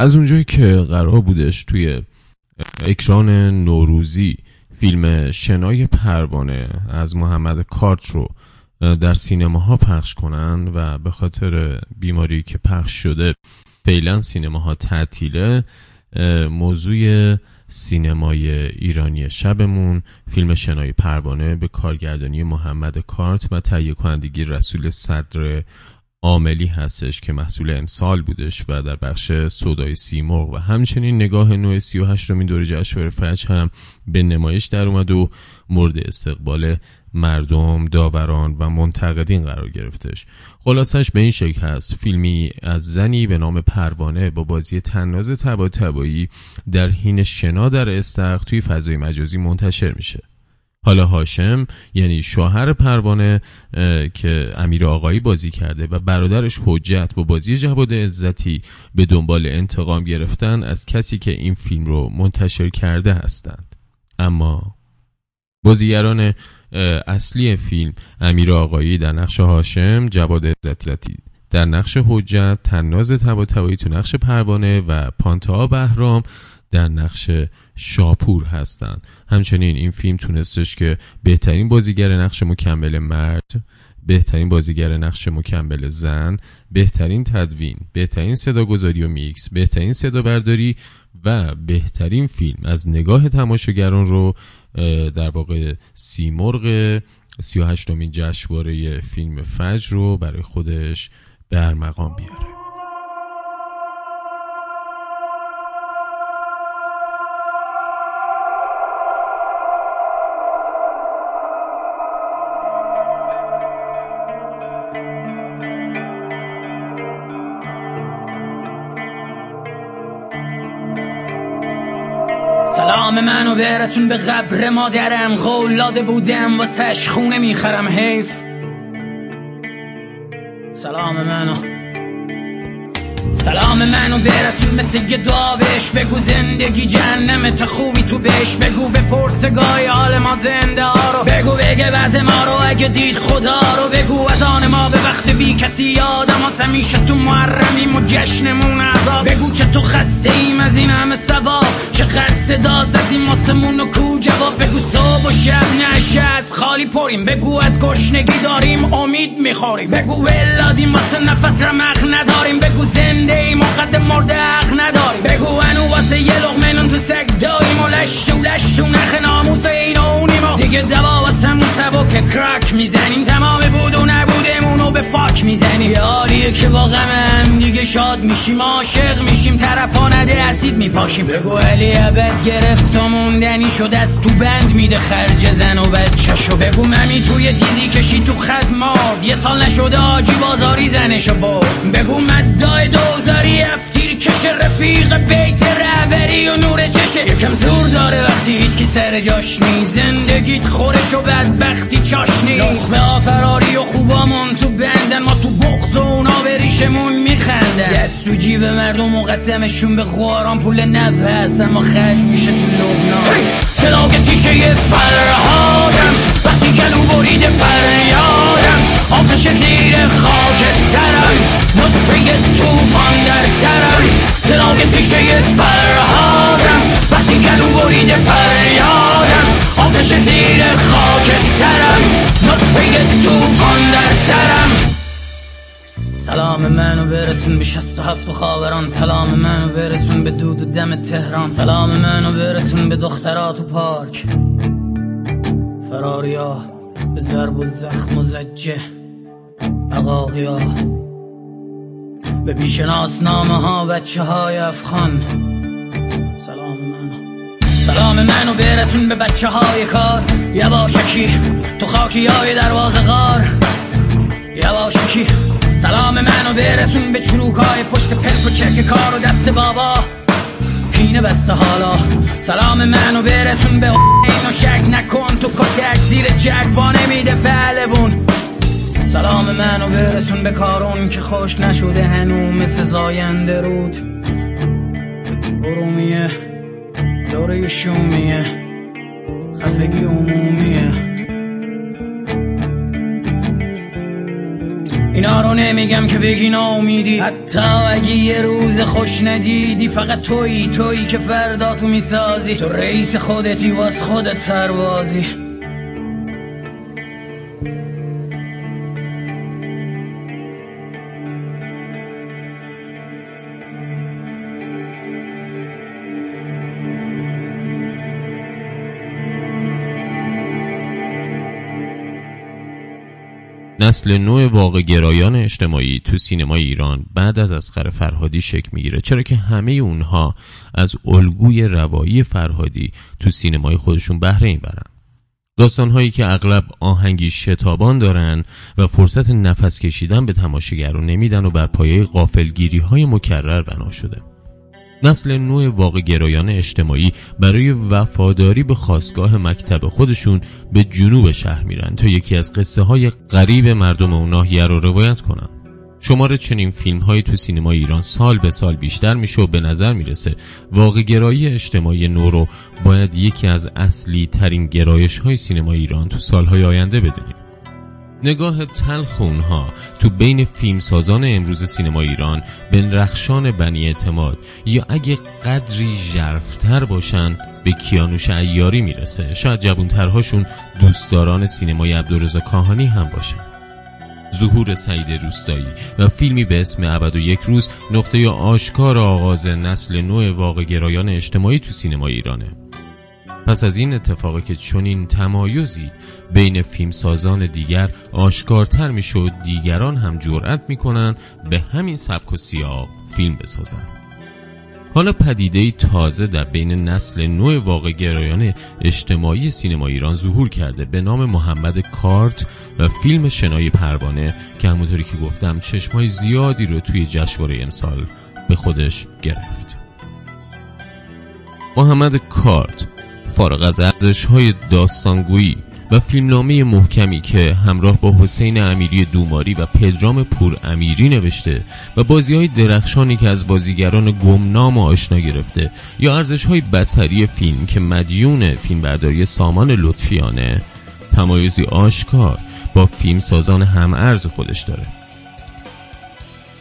از اونجایی که قرار بودش توی اکران نوروزی فیلم شنای پروانه از محمد کارت رو در سینماها پخش کنن و به خاطر بیماری که پخش شده فعلا سینماها تعطیله موضوع سینمای ایرانی شبمون فیلم شنای پروانه به کارگردانی محمد کارت و تهیه کنندگی رسول صدر عاملی هستش که محصول امسال بودش و در بخش صدای سیمرغ و همچنین نگاه نوع 38 رومین دور جشنواره فجر هم به نمایش در اومد و مورد استقبال مردم، داوران و منتقدین قرار گرفتش. خلاصش به این شکل هست. فیلمی از زنی به نام پروانه با بازی تناز تبا تبایی در حین شنا در استخ توی فضای مجازی منتشر میشه. حالا هاشم یعنی شوهر پروانه که امیر آقایی بازی کرده و برادرش حجت با بازی جواد عزتی به دنبال انتقام گرفتن از کسی که این فیلم رو منتشر کرده هستند. اما بازیگران اصلی فیلم امیر آقایی در نقش هاشم جواد عزتی در نقش حجت تناز تبا تو نقش پروانه و پانتا بهرام در نقش شاپور هستند. همچنین این فیلم تونستش که بهترین بازیگر نقش مکمل مرد بهترین بازیگر نقش مکمل زن بهترین تدوین بهترین صداگذاری و میکس بهترین صدا برداری و بهترین فیلم از نگاه تماشاگران رو در واقع سیمرغ 38 امین جشنواره فیلم فجر رو برای خودش به مقام بیاره. سلام منو برسون به قبر مادرم. غولاده بودم واسش خونه می‌خرم. حیف. سلام منو سلام منو برسون مثل یه داوش. بگو زندگی جنم تا خوبی تو بش بگو به پرسگاه حال ما زنده ها رو. بگو بگه وز ما رو اگه دید خدا رو. بگو از آن ما به وقت بی کسی یادم آس همیشه تو محرمیم و جشنمون عذاب. بگو که تو خسته ایم از این همه سواب چقدر صدا زدیم آسمون و کو جواب. بگو صبح و شب نشه از خالی پریم. بگو از گشنگی داریم امید می‌خوریم. بگو ولادیم واسه نفس رمق نداریم. بگو زنده ایم و قد مرده حق نداریم. بگو انو واسه یه لغمنون تو سگ داریم و و نخ ناموس این و اونیم دیگه دوا واسه سبا که کرک می‌زنیم. تمام بود و نبودمون و به فاک می‌زنیم. یاریه که با غم هم دیگه شاد میشیم عاشق میشیم. ترپا نده اسید میپاشیم. بگو علی عبد گرفت و موندنی شد از تو بند میده خرج زن و بچهشو بگو ممی توی تیزی کشی تو خط مارد. یه سال نشده آجی بازاری زنشو برد. بگو مدای دوزاری افتیر کش رفیق بیت رهبری و نور چشه. یکم زور داره وقتی هیچ سر جاش نی زندگیت خورش و بدبختی چاشنی نخبه آفراری و خوبامون تو بندن ما تو بغض و اونا به میخندن. دست تو جیب مردم و قسمشون به خواران پول نفه هست اما خرج میشه تو لبنان. صداق تیشه فرهادم. وقتی گلو بریده فریادم. آتش زیر خاک سرم. نطفه توفان در سرم. صداق تیشه فرهادم. وقتی گلو بریده فریادم. آتش زیر خاک سرم. نطفه توفان در سرم. سلام منو برسون به شست و هفت و خاوران. سلام منو برسون به دود و دم تهران. سلام منو برسون به دخترات و پارک. فراریا به ضرب و زخم و زجه. عقاقیا به بیشناس نامه ها بچه های افغان. سلام منو سلام منو برسون به بچه های کار. یواشکی تو خاکی های دروازه غار یواشکی سلام منو برسون به چروکای پشت پلک و چک کار و دست بابا. پینه بسته حالا. سلام منو برسون به اینو شک نکن. تو کتک زیر جک نمیده پهلوون سلام منو برسون به کارون که خشک نشده هنو مثل زاینده رود. ارومیه دوره شومیه خفگی عمومیه. اینا رو نمیگم که بگی ناامیدی. حتی اگه یه روز خوش ندیدی فقط تویی تویی که فردا تو می‌سازی. تو رئیس خودتی واس خودت سربازی. نسل نوع واقع گرایان اجتماعی تو سینمای ایران بعد از اسخر فرهادی شکل می‌گیره. چرا که همه اونها از الگوی روایی فرهادی تو سینمای خودشون بهره می‌برن. داستانهایی که اغلب آهنگی شتابان دارن و فرصت نفس کشیدن به تماشاگر نمیدن و بر پایه غافلگیری های مکرر بنا شده. نسل نوع واقع گرایان اجتماعی برای وفاداری به خواستگاه مکتب خودشون به جنوب شهر میرن تا یکی از قصه های غریب مردم اون ناحیه رو روایت کنن. شماره چنین فیلم های تو سینما ایران سال به سال بیشتر میشه و به نظر می‌رسه واقع گرایی اجتماعی نو رو باید یکی از اصلی ترین گرایش های سینما ایران تو سالهای آینده بدونیم. نگاه تلخ اونها تو بین فیلمسازان امروز سینما ایران به رخشان بنی اعتماد یا اگه قدری ژرفتر باشن به کیانوش ایاری می‌رسه. شاید جوانترهاشون دوستداران سینمای عبدالرضا کاهانی هم باشن. ظهور سعید روستایی و فیلمی به اسم ابد و یک روز نقطه آشکار آغاز نسل نوع واقع گرایان اجتماعی تو سینما ایرانه. پس از این اتفاقی که چنین تمایزی بین فیلمسازان دیگر آشکارتر میشه و دیگران هم جرأت می‌کنن به همین سبک و سیاق فیلم بسازن. حالا پدیده تازه در بین نسل نوع واقع گرایان اجتماعی سینما ایران ظهور کرده به نام محمد کارت و فیلم شنای پروانه که همونطوری که گفتم چشمای زیادی رو توی جشنواره امسال به خودش گرفت. محمد کارت فارغ از ارزش های داستانگویی و فیلمنامه محکمی که همراه با حسین امیری دوماری و پدرام پور امیری نوشته و بازی های درخشانی که از بازیگران گمنام و آشنا گرفته یا ارزش های بسری فیلم که مدیون فیلمبرداری سامان لطفیانه تمایزی آشکار با فیلم سازان هم ارز خودش داره.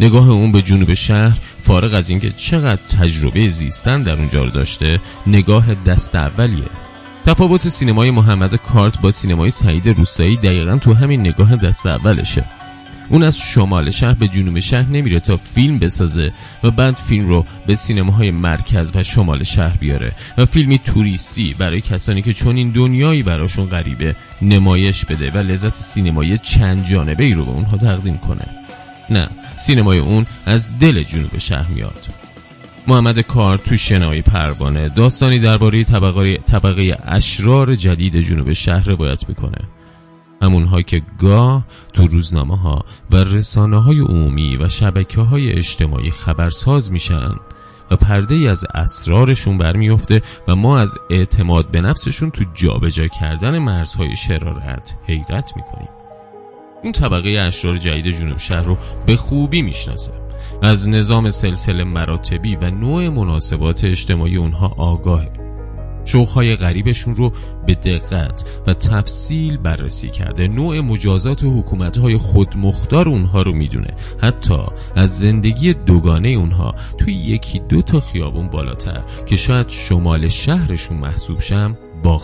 نگاه اون به جنوب شهر فارغ از اینکه چقدر تجربه زیستن در اونجا رو داشته نگاه دست اولیه. تفاوت سینمای محمد کارت با سینمای سعید روستایی دقیقا تو همین نگاه دست اولشه. اون از شمال شهر به جنوب شهر نمیره تا فیلم بسازه و بعد فیلم رو به سینماهای مرکز و شمال شهر بیاره. و فیلمی توریستی برای کسانی که چون این دنیایی براشون غریبه نمایش بده و لذت سینمایی چند جانبه ای رو به اونها تقدیم کنه. نه سینمای اون از دل جنوب شهر میاد. محمد کار تو شنای پروانه داستانی درباره طبقه طبقه اشرار جدید جنوب شهر روایت می‌کنه. همونها که گاه تو روزنامه ها و رسانه های عمومی و شبکه های اجتماعی خبرساز میشن و پرده ای از اسرارشون برمیفته و ما از اعتماد به نفسشون تو جابجا کردن مرزهای شرارت حیرت می‌کنیم. اون طبقه اشرار جدید جنوب شهر رو به خوبی می‌شناسه. از نظام سلسله مراتبی و نوع مناسبات اجتماعی اونها آگاهه. شوخهای غریبشون رو به دقت و تفصیل بررسی کرده. نوع مجازات و حکومتهای خودمختار اونها رو می‌دونه. حتی از زندگی دوگانه اونها توی یکی دو تا خیابون بالاتر که شاید شمال شهرشون محسوب شم با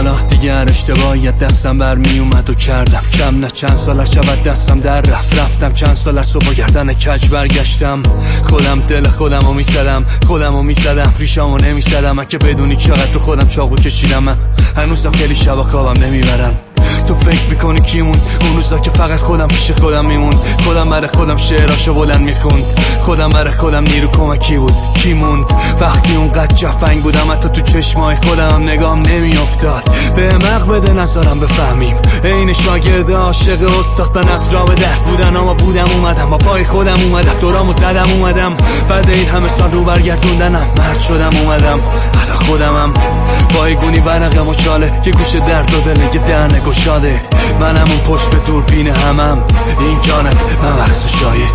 سالا دیگر اشتباهیت دستم بر می اومد و کردم. کم نه چند سال شود دستم در رفت. رفتم چند سال از صبح گردن کج برگشتم. خودم دل خودم رو میسدم خودم رو میسدم ریشامو نمیسدم که بدونی چقدر تو خودم چاقو کشیدم. من هنوزم خیلی شبا خوابم نمی‌برم. تو فکر می‌کنی کیمون؟ اون روزا که فقط خودم پیش خودم میمون خودم برای خودم شعراشو بلند می‌خوند. خودم برای خودم نیرو کمکی بود. کی موند وقتی اونقدر جفنگ بودم حتی تو چشمای خودم نگام نمیافتاد. به مق بده نظرم بفهمیم. عین شاگرد عاشق استاد به نصرا به ده بودن اما بودم اومدم با پای خودم اومدم. دورامو زدم اومدم. بعد این همه سال رو برگردوندنم. مرد شدم اومدم. حالا خودمم. با گونی ورقم و چاله. که گوش درد و دله که دهنه گشاده منم اون پشت به دوربین همم. این جانب من ورس شایه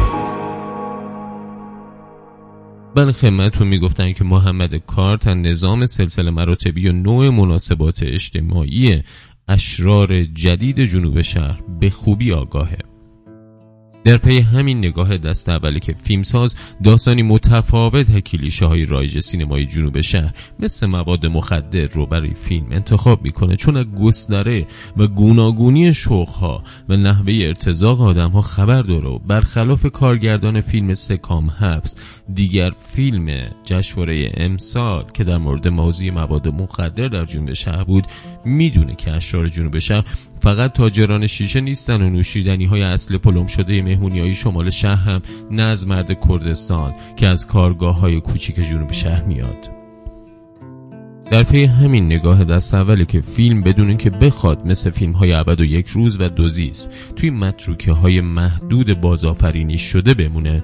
بله خدمتتون می‌گفتن که محمد کارت نظام سلسله مراتبی و نوع مناسبات اجتماعی اشرار جدید جنوب شهر به خوبی آگاهه. در پی همین نگاه دست اولی که فیلمساز داستانی متفاوت کلیشه های رایج سینمای جنوب شهر مثل مواد مخدر رو برای فیلم انتخاب می‌کنه چون از گستره و گوناگونی ها و نحوه ارتزاق آدم ها خبر داره برخلاف کارگردان فیلم سکام حبس دیگر فیلم جشنواره امسال که در مورد موضوع مواد مخدر در جنوب شهر بود می‌دونه که اشرار جنوب شهر فقط تاجران شیشه نیستن و نوشیدنی های اصل پلم شده مهمونی های شمال شهر هم نه از مرد کردستان که از کارگاه های کوچیک جنوب شهر میاد. در پی همین نگاه دست اولی که فیلم بدون اینکه بخواد مثل فیلم های عبد و یک روز و دوزیست توی متروکه های محدود بازآفرینی شده بمونه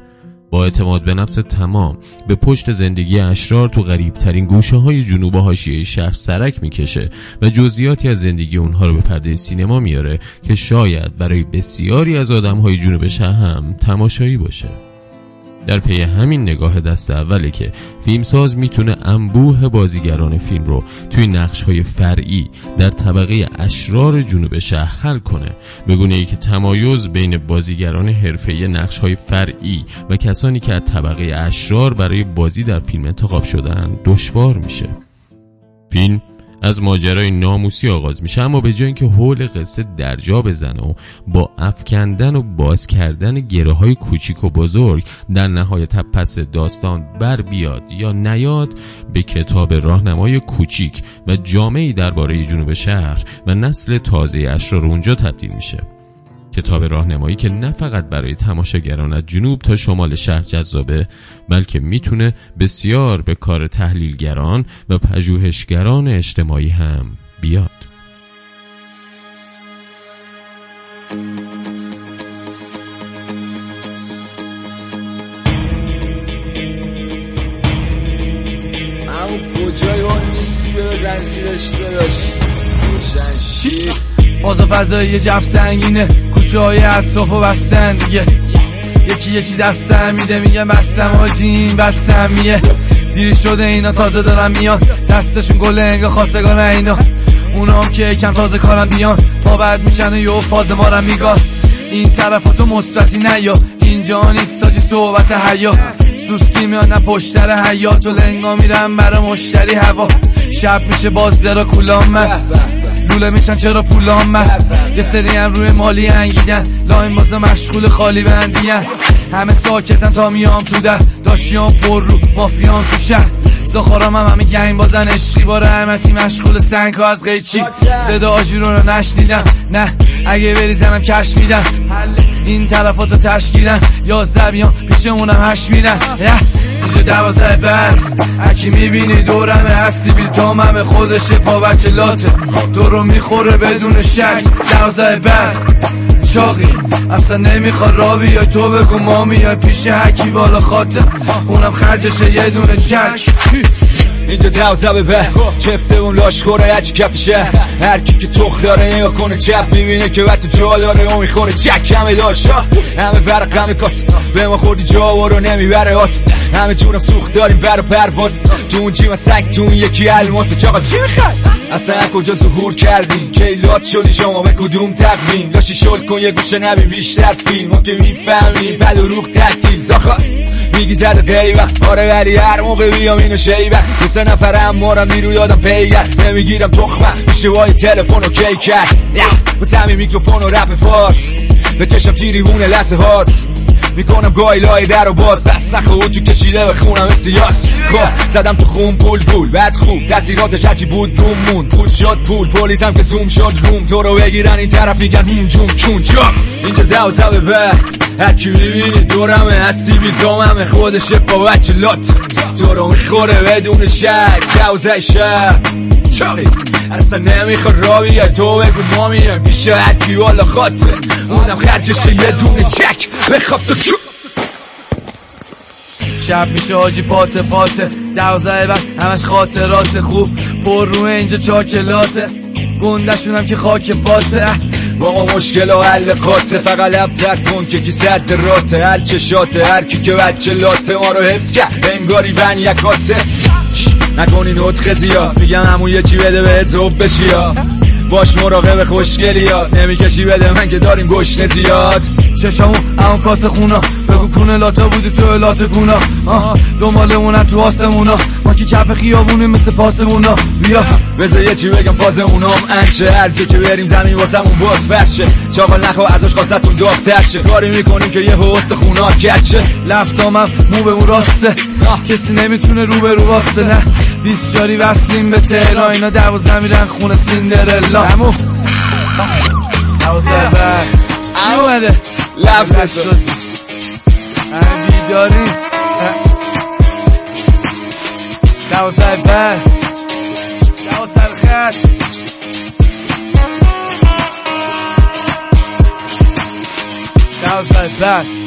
با اعتماد به نفس تمام به پشت زندگی اشرار تو غریب ترین گوشه های جنوب حاشیه شهر سرک می‌کشه و جزئیاتی از زندگی اونها رو به پرده سینما میاره که شاید برای بسیاری از آدم های جنوب شهر هم تماشایی باشه. در پی همین نگاه دست اوله که فیلمساز می‌تونه انبوه بازیگران فیلم رو توی نقش های فرعی در طبقه اشرار جنوب شهر حل کنه. بگونه ای که تمایز بین بازیگران حرفه‌ای نقش های فرعی و کسانی که از طبقه اشرار برای بازی در فیلم انتخاب شدن دشوار میشه. فیلم از ماجرای ناموسی آغاز میشه. اما به جای اینکه حول قصه درجا بزنه و با افکندن و باز کردن گره های کوچیک و بزرگ در نهایت پس داستان بر بیاد یا نیاد به کتاب راهنمای کوچیک و جامعی درباره جنوب شهر و نسل تازه اشرار اونجا تبدیل میشه. کتاب راهنمایی که نه فقط برای تماشاگران از جنوب تا شمال شهر جذابه بلکه می‌تونه بسیار به کار تحلیلگران و پژوهشگران اجتماعی هم بیاد کجای اون نیستی به زنزیرش داشت چی؟ فاز فضایی جف سنگینه. کوچه های اطراف و بستن دیگه. یکی یکی دستم میده میگه بستم آجین بستم میه. دیری شده اینا تازه دارن میان. دستشون گل انگه خواستگان اینا. اونا هم که کم تازه کارم بیان. پا بعد میشن و یه فاز مارم میگاه. این طرف تو مثبتی نیا اینجا نیست تاجی صحبت حیا. سوسکی میان پشتر حیات و لنگا میرم برای مشتری هوا. شب میشه باز درا کولام من. لوله میشن چرا پولام من؟ یه سری هم روی مالی انگیدن. لاین بازه مشغول خالی بندیان همه ساکتن تا میام تو در داشیان پر رو مافیان تو شهر. زخارام هم همه گنگ بازن عشقی. با رحمتی مشغول سنگ ها از قیچی صدا آجیرون رو نشنیدم. نه اگه بری زنم کش میدم. این تلفات رو تشکیلن یا زبیان پیشمونم هش میدن. اینجا دوازده بعد. اکی می‌بینی دورمه هستی بیل تامم خودشه پا بچه لاته. تو رو می‌خوره بدون شک. دوازده بعد. چاقی اصلا نمی‌خواد را بیای. تو بگو ما میای پیش حکی بالا خاطر. اونم خرجشه یه دونه چک. اینجا دوزه به به. چفته اون لاش خوره هرچی کفشه. هر کی که تخ داره نگاه کنه چپ می‌بینه که وقت جا داره اون می‌خوره. چک همه داشت. همه ورق همه کاس. به ما خوردی جا رو نمی‌بره آس. همه جونم سوخت داریم بر پرواز. تو اون جیما سنگ تو اون یکی الماس. چاقا چی می‌خوای؟ اصلا کجا ظهور کردیم؟ کیلات شدی شما؟ به کدوم تقویم؟ لاشی شل کن یه گوشه نبین بیشتر فیلم. ما که می‌فهمیم بد و روح تعطیل. زاخا. میگی زد غیبه آره ولی هر موقع بیام اینو شیبه یه سه نفرم مارم نیرو یادم پیگر نمی‌گیرم تخمه اشتباهی تلفن و کی کرد؟ واسه همین میکروفون و رپ فاس به چشم تیری بونه لسه هاست. می‌کنم گایلای در و باز. بس نخو تو کشیده به خونم سیاس. خب زدم تو خون پول پول بعد خوب. تاثیراتش هرچی بود روم مون پول شد پول. پلیسم که زوم شد روم تو رو بگیرن این طرف میگن هون جون چون چا اینجا دوزه به هرکی می‌بینی دورمه هستی بی دوممه. خودشه با بچه لات تو رو می‌خوره بدون شک. دوزه چاقی اصلا نمی‌خواد را بیای. تو بگو ما میایم پیش هرکی والا خاطر. اونم خرجش یه دونه چک. بخواب تو چو شب میشه آجی پاته پاته دوزه بعد همش خاطرات خوب. پر رو اینجا چاکلاته. گندشونم که خاک باته. با مشکل و حل قاطه فقط لب تک کن که کی صد راته. حل چشاته هر کی که بچه لاته. ما رو حفظ کرد. انگاری بن یکاته. نکنی نطخ زیاد. میگم همون یه چی بده به زوب بشی باش مراقب خوشگلی نمی‌کشی بده من که داریم گشنه زیاد. چشامو اون کاسه خونا بگو کونه لاتا بودی تو لاته کونا دنبالمونن تو آسمونا. ما که کف خیابونی مثل پاسمونا. بیا. بذار یه چی بگم فاز اونام انشه. هر که بریم زمین واسمون باز فرشه چاقال نخوا ازش خواستتون داغتر شه. کاری می‌کنیم که یه حوست خونا کچه. لفظامم مو به راسته. کسی نمی‌تونه رو به رو واسه نه؟ بیس جاری وصلیم به تهران. اینا دوازه میرن خونه سیندرلا. همو دوازه بر اومده لفظ شد بیداری دوازه بر دوازه خط دوازه بر